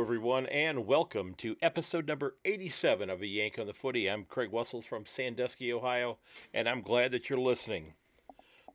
Everyone, and welcome to episode number 87 of A Yank on the Footy. I'm Craig Wessels from Sandusky, Ohio, and I'm glad that you're listening.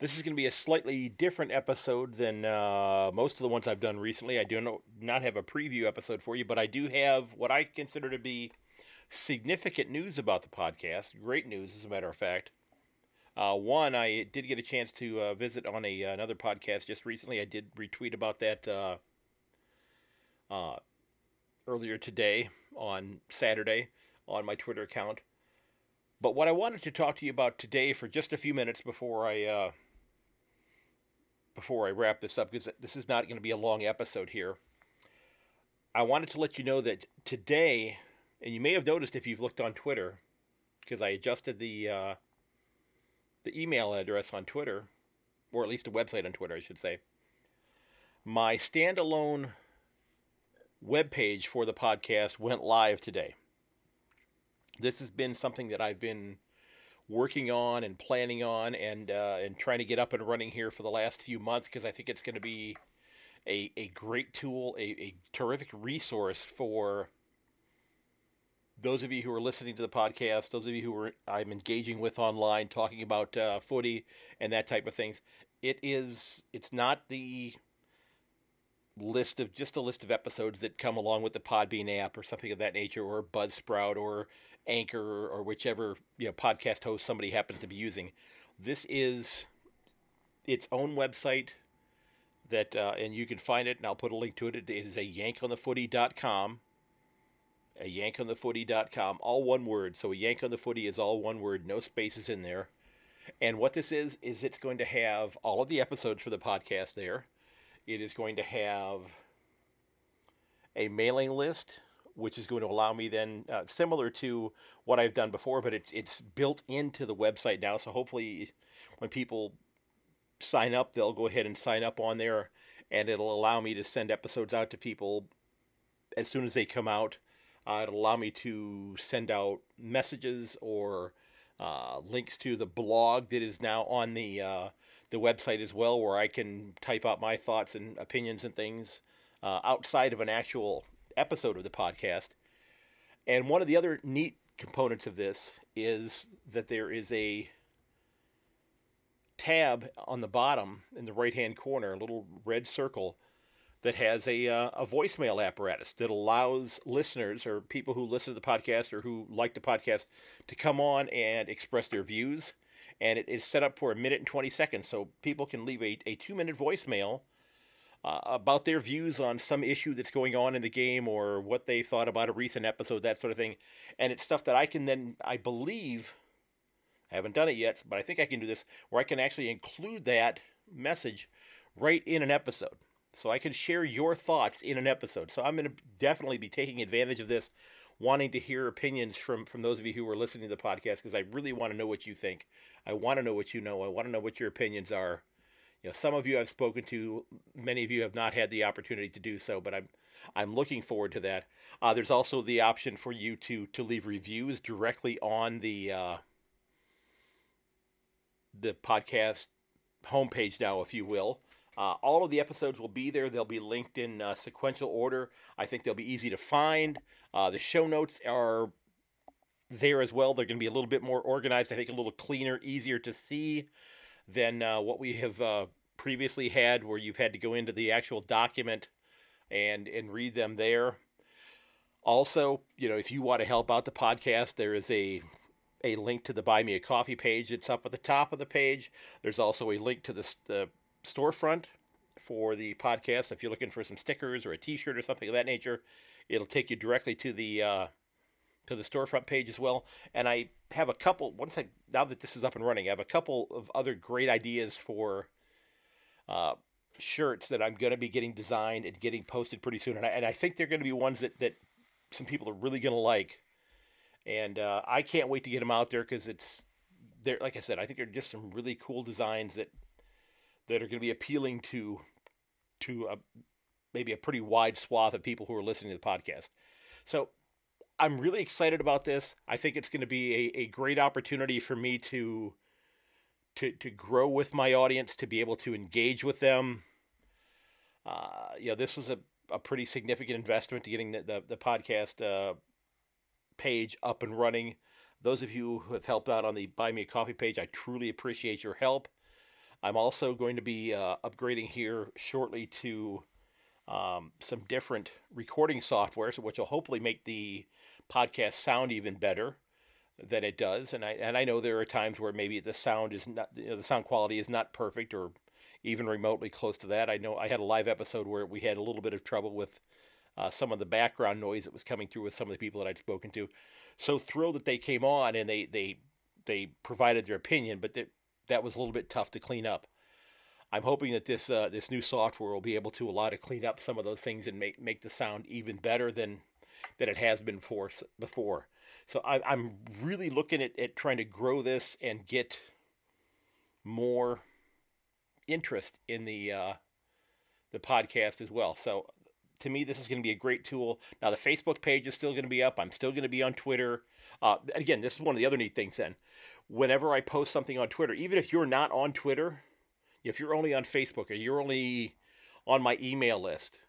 This is going to be a slightly different episode than uh, most of the ones I've done recently. I do not have a preview episode for you, but I do have what I consider to be significant news about the podcast. Great news, as a matter of fact. Uh, one, I did get a chance to uh, visit on a another podcast just recently. I did retweet about that uh, uh, earlier today on Saturday on my Twitter account. But what I wanted to talk to you about today for just a few minutes before I uh, before I wrap this up, because this is not going to be a long episode here. I wanted to let you know that today, and you may have noticed if you've looked on Twitter, because I adjusted the uh, the email address on Twitter, or at least a website on Twitter, I should say. My standalone web page for the podcast went live today. This has been something that I've been working on and planning on and uh, and trying to get up and running here for the last few months because I think it's going to be a, a great tool, a, a terrific resource for those of you who are listening to the podcast, those of you who are I'm engaging with online, talking about uh, footy and that type of things. It is it's not the list of just a list of episodes that come along with the Podbean app or something of that nature, or Buzzsprout or Anchor or whichever you know podcast host somebody happens to be using. This is its own website that, uh, and you can find it, and I'll put a link to it. It is a yankonthefooty.com. A yankonthefooty.com, all one word. So a yank on the footy is all one word, no spaces in there. And what this is, is it's going to have all of the episodes for the podcast there. It is going to have a mailing list, which is going to allow me then, uh, similar to what I've done before, but it's it's built into the website now. So hopefully, when people sign up, they'll go ahead and sign up on there, and it'll allow me to send episodes out to people as soon as they come out. Uh, it'll allow me to send out messages or uh, links to the blog that is now on the uh, the website as well, where I can type out my thoughts and opinions and things uh, outside of an actual episode of the podcast. And one of the other neat components of this is that there is a tab on the bottom in the right hand corner, a little red circle that has a, uh, a voicemail apparatus that allows listeners or people who listen to the podcast or who like the podcast to come on and express their views and it is set up for a minute and 20 seconds so people can leave a, a two minute voicemail uh, about their views on some issue that's going on in the game or what they thought about a recent episode that sort of thing. And it's stuff that i can then i believe i haven't done it yet but i think i can do this where i can actually include that message right in an episode. So i can share your thoughts in an episode. So i'm going to definitely be taking advantage of this wanting to hear opinions from from those of you who are listening to the podcast because I really want to know what you think. I want to know what you know. I want to know what your opinions are. You know, some of you I've spoken to, many of you have not had the opportunity to do so, but I'm I'm looking forward to that. Uh, there's also the option for you to to leave reviews directly on the uh, the podcast homepage now, if you will. Uh, all of the episodes will be there. They'll be linked in uh, sequential order. I think they'll be easy to find. Uh, the show notes are there as well. They're going to be a little bit more organized. I think a little cleaner, easier to see than uh, what we have uh, previously had, where you've had to go into the actual document and and read them there. Also, you know, if you want to help out the podcast, there is a a link to the Buy Me a Coffee page. It's up at the top of the page. There's also a link to the, the storefront for the podcast. If you're looking for some stickers or a T-shirt or something of that nature, it'll take you directly to the uh, to the storefront page as well. And I have a couple. Once I now that this is up and running, I have a couple of other great ideas for uh, shirts that I'm going to be getting designed and getting posted pretty soon. And I, and I think they're going to be ones that that some people are really going to like. And uh, I can't wait to get them out there because it's they're like I said, I think they're just some really cool designs that that are going to be appealing to to a, maybe a pretty wide swath of people who are listening to the podcast. So I'm really excited about this. I think it's going to be a, a great opportunity for me to to to grow with my audience, to be able to engage with them. Uh, you know, this was a a pretty significant investment to getting the, the, the podcast uh, page up and running. Those of you who have helped out on the Buy Me a Coffee page, I truly appreciate your help. I'm also going to be uh, upgrading here shortly to um, some different recording software, which will hopefully make the podcast sound even better than it does. And I and I know there are times where maybe the sound is not you know, the sound quality is not perfect or even remotely close to that. I know I had a live episode where we had a little bit of trouble with uh, some of the background noise that was coming through with some of the people that I'd spoken to. So thrilled that they came on and they they they provided their opinion, but that that was a little bit tough to clean up. I'm hoping that this uh, this new software will be able to allow to clean up some of those things and make make the sound even better than than it has been for before. So I, I'm really looking at, at trying to grow this and get more interest in the uh, the podcast as well. So to me, this is going to be a great tool. Now the Facebook page is still going to be up. I'm still going to be on Twitter. Uh, again, this is one of the other neat things. Then, whenever I post something on Twitter, even if you're not on Twitter, if you're only on Facebook or you're only on my email list,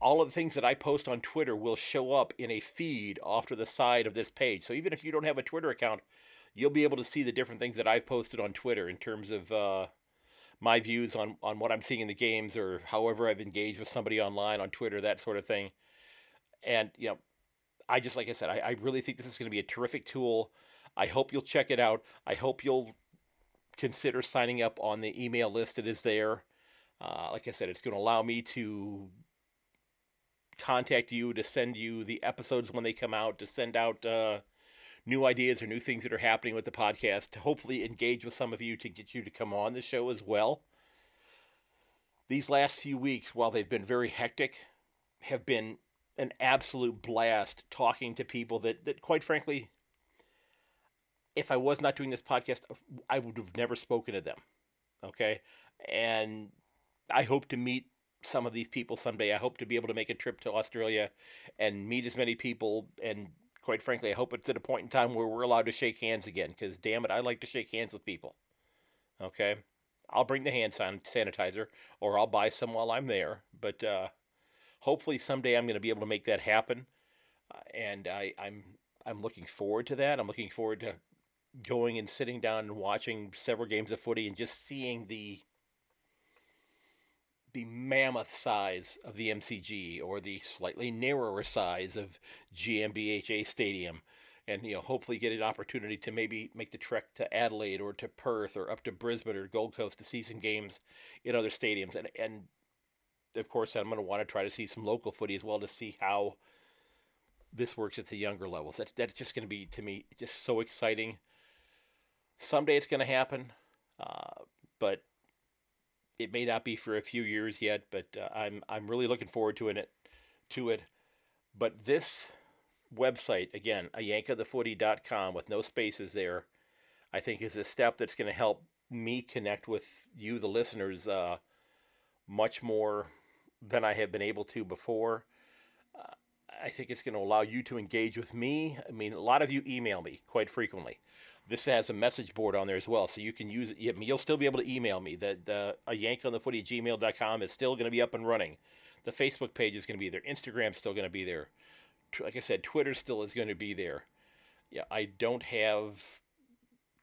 all of the things that I post on Twitter will show up in a feed off to the side of this page. So even if you don't have a Twitter account, you'll be able to see the different things that I've posted on Twitter in terms of uh, my views on, on what I'm seeing in the games or however I've engaged with somebody online on Twitter, that sort of thing. And, you know, I just, like I said, I, I really think this is going to be a terrific tool. I hope you'll check it out. I hope you'll consider signing up on the email list that is there. Uh, like I said, it's going to allow me to contact you, to send you the episodes when they come out, to send out uh, new ideas or new things that are happening with the podcast, to hopefully engage with some of you to get you to come on the show as well. These last few weeks, while they've been very hectic, have been an absolute blast talking to people that, that quite frankly, if I was not doing this podcast, I would have never spoken to them. Okay. And I hope to meet some of these people someday. I hope to be able to make a trip to Australia and meet as many people. And quite frankly, I hope it's at a point in time where we're allowed to shake hands again. Because damn it, I like to shake hands with people. Okay. I'll bring the hand sanitizer or I'll buy some while I'm there. But uh, hopefully someday I'm going to be able to make that happen. Uh, and I, I'm I'm looking forward to that. I'm looking forward to going and sitting down and watching several games of footy and just seeing the the mammoth size of the MCG or the slightly narrower size of GMHBA Stadium and you know hopefully get an opportunity to maybe make the trek to Adelaide or to Perth or up to Brisbane or Gold Coast to see some games in other stadiums and and of course I'm going to want to try to see some local footy as well to see how this works at the younger levels. That's that's just going to be to me just so exciting someday it's going to happen, uh, but it may not be for a few years yet. But uh, I'm I'm really looking forward to it. To it, but this website again, ayankonthefooty.com with no spaces there, I think is a step that's going to help me connect with you, the listeners, uh, much more than I have been able to before. Uh, I think it's going to allow you to engage with me. I mean, a lot of you email me quite frequently. This has a message board on there as well, so you can use it. You'll still be able to email me. The, the a yank on the footy gmail.com is still going to be up and running. The Facebook page is going to be there. Instagram's still going to be there. Like I said, Twitter still is going to be there. Yeah, I don't have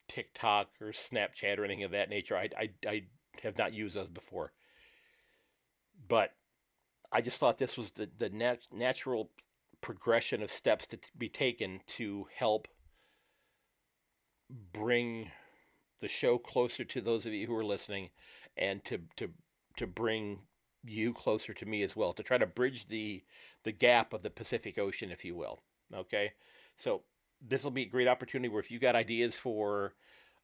TikTok or Snapchat or anything of that nature. I, I, I have not used those before. But I just thought this was the, the nat- natural progression of steps to t- be taken to help bring the show closer to those of you who are listening and to to to bring you closer to me as well to try to bridge the the gap of the Pacific Ocean if you will okay? So this will be a great opportunity where if you got ideas for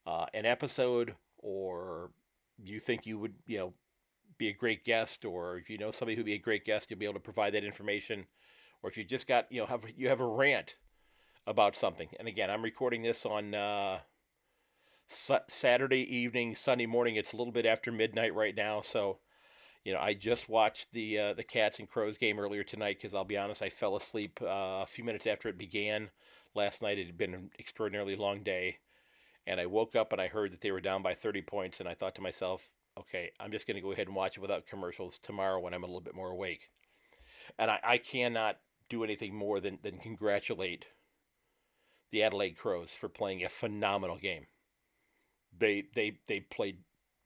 uh, an episode or you think you would you know be a great guest or if you know somebody who'd be a great guest you'll be able to provide that information. Or if you just got you know have you have a rant about something. And again, I'm recording this on uh, Saturday evening, Sunday morning. It's a little bit after midnight right now, so you know I just watched the uh, the Cats and Crows game earlier tonight because I'll be honest, I fell asleep uh, a few minutes after it began last night. It had been an extraordinarily long day, and I woke up and I heard that they were down by 30 points, and I thought to myself, okay, I'm just going to go ahead and watch it without commercials tomorrow when I'm a little bit more awake. And I, I cannot do anything more than, than congratulate the Adelaide Crows for playing a phenomenal game. They they they played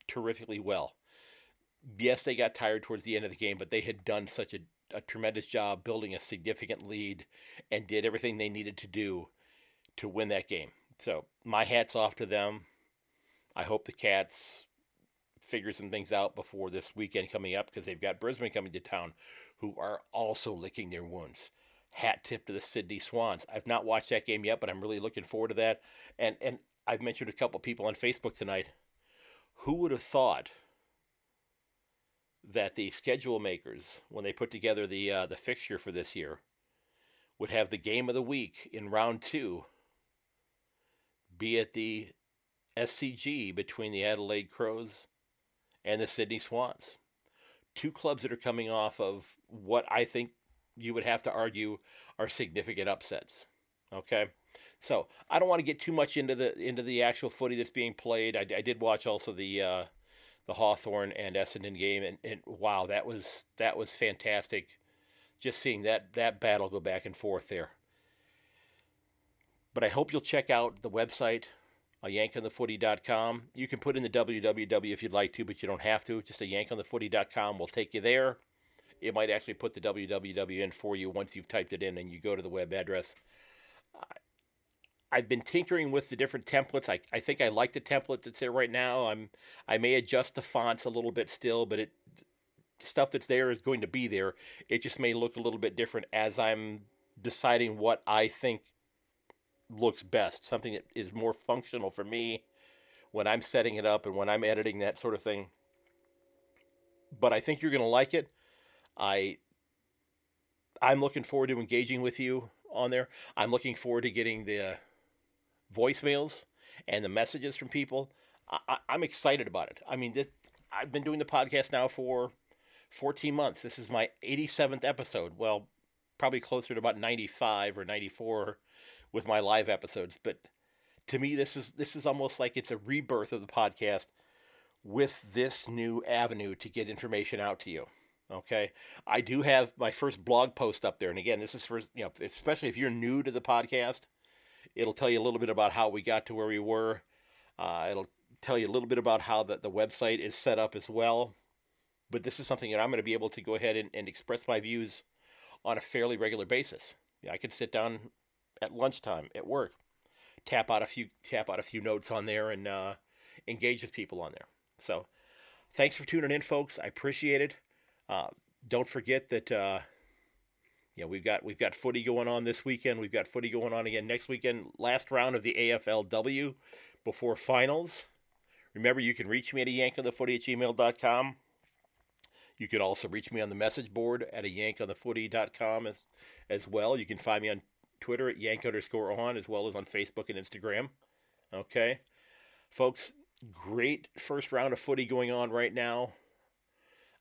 terrifically well. Yes, they got tired towards the end of the game, but they had done such a, a tremendous job building a significant lead and did everything they needed to do to win that game. So my hat's off to them. I hope the Cats figure some things out before this weekend coming up because they've got Brisbane coming to town, who are also licking their wounds. Hat tip to the Sydney Swans. I've not watched that game yet, but I'm really looking forward to that. And and I've mentioned a couple people on Facebook tonight. Who would have thought that the schedule makers, when they put together the uh, the fixture for this year, would have the game of the week in round two be at the SCG between the Adelaide Crows and the Sydney Swans. Two clubs that are coming off of what I think you would have to argue are significant upsets. Okay, so I don't want to get too much into the into the actual footy that's being played. I, I did watch also the uh, the Hawthorn and Essendon game, and, and wow, that was that was fantastic. Just seeing that that battle go back and forth there. But I hope you'll check out the website, a yankonthefooty.com. You can put in the www if you'd like to, but you don't have to. Just a yankonthefooty.com will take you there. It might actually put the www in for you once you've typed it in and you go to the web address. I've been tinkering with the different templates. I, I think I like the template that's there right now. I'm I may adjust the fonts a little bit still, but it stuff that's there is going to be there. It just may look a little bit different as I'm deciding what I think looks best, something that is more functional for me when I'm setting it up and when I'm editing that sort of thing. But I think you're going to like it. I I'm looking forward to engaging with you on there. I'm looking forward to getting the uh, voicemails and the messages from people. I, am excited about it. I mean, this, I've been doing the podcast now for 14 months. This is my 87th episode. Well, probably closer to about 95 or 94 with my live episodes. But to me, this is this is almost like it's a rebirth of the podcast with this new avenue to get information out to you. Okay, I do have my first blog post up there, and again, this is for you know, especially if you're new to the podcast, it'll tell you a little bit about how we got to where we were. Uh, it'll tell you a little bit about how the, the website is set up as well. But this is something that I'm going to be able to go ahead and, and express my views on a fairly regular basis. I can sit down at lunchtime at work, tap out a few tap out a few notes on there, and uh, engage with people on there. So, thanks for tuning in, folks. I appreciate it. Uh, don't forget that uh, you know we've got we've got footy going on this weekend. We've got footy going on again next weekend. Last round of the AFLW before finals. Remember, you can reach me at a yankonthefooty at gmail.com. You can also reach me on the message board at a yankonthefooty.com as, as well. You can find me on Twitter at yank underscore on as well as on Facebook and Instagram. Okay. Folks, great first round of footy going on right now.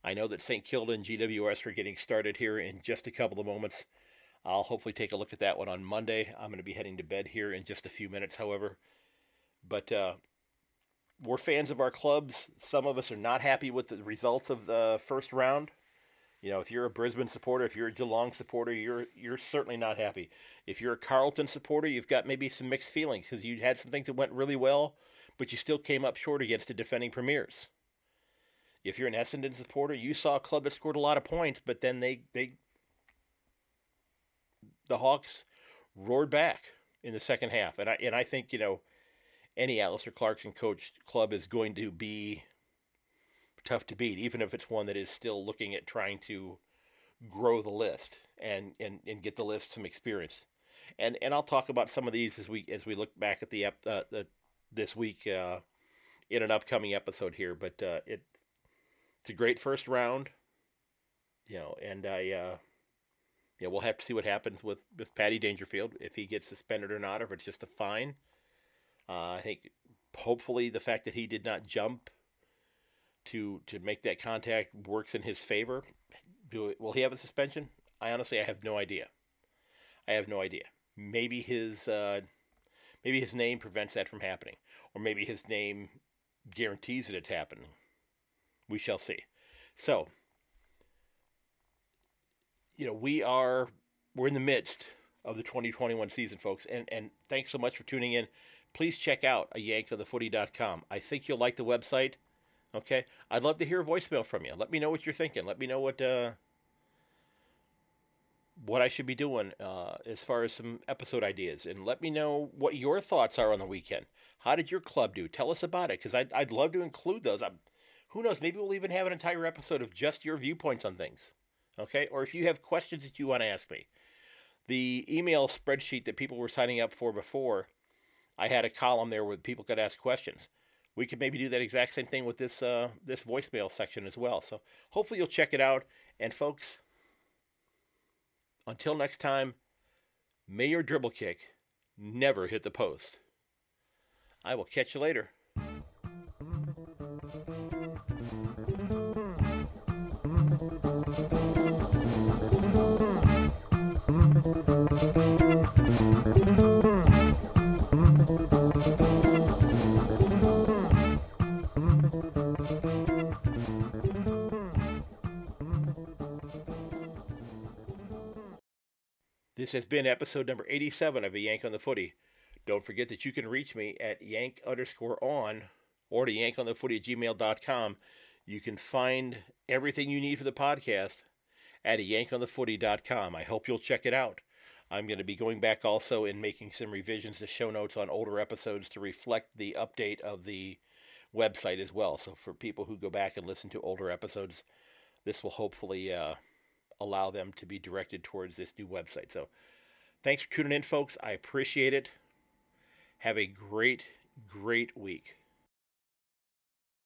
I know that St. Kilda and GWS are getting started here in just a couple of moments. I'll hopefully take a look at that one on Monday. I'm going to be heading to bed here in just a few minutes, however. But uh, we're fans of our clubs. Some of us are not happy with the results of the first round. You know, if you're a Brisbane supporter, if you're a Geelong supporter, you're you're certainly not happy. If you're a Carlton supporter, you've got maybe some mixed feelings because you had some things that went really well, but you still came up short against the defending premiers. If you're an Essendon supporter, you saw a club that scored a lot of points, but then they they the Hawks roared back in the second half, and I and I think you know any Alastair Clarkson coached club is going to be tough to beat, even if it's one that is still looking at trying to grow the list and and, and get the list some experience. And and I'll talk about some of these as we as we look back at the uh, the this week uh, in an upcoming episode here. But uh, it it's a great first round, you know, and I, uh, yeah, we'll have to see what happens with with Paddy Dangerfield if he gets suspended or not, or if it's just a fine. Uh, I think hopefully the fact that he did not jump to to make that contact works in his favor. Do it, will he have a suspension? I honestly I have no idea. I have no idea. Maybe his uh, maybe his name prevents that from happening, or maybe his name guarantees that it's happening. We shall see. So, you know, we are we're in the midst of the 2021 season, folks, and and thanks so much for tuning in. Please check out a yankonthefooty.com. I think you'll like the website. Okay, I'd love to hear a voicemail from you. Let me know what you're thinking. Let me know what uh, what I should be doing uh, as far as some episode ideas, and let me know what your thoughts are on the weekend. How did your club do? Tell us about it, because I'd I'd love to include those. I'm, who knows? Maybe we'll even have an entire episode of just your viewpoints on things. Okay, or if you have questions that you want to ask me, the email spreadsheet that people were signing up for before, I had a column there where people could ask questions we could maybe do that exact same thing with this uh, this voicemail section as well. So hopefully you'll check it out. And folks, until next time, may your dribble kick never hit the post. I will catch you later. Has been episode number 87 of A Yank on the Footy. Don't forget that you can reach me at yank underscore on or to yankonthefooty at gmail.com. You can find everything you need for the podcast at yankonthefooty.com. I hope you'll check it out. I'm going to be going back also and making some revisions to show notes on older episodes to reflect the update of the website as well. So for people who go back and listen to older episodes, this will hopefully uh, allow them to be directed towards this new website. So thanks for tuning in, folks. I appreciate it. Have a great, great week.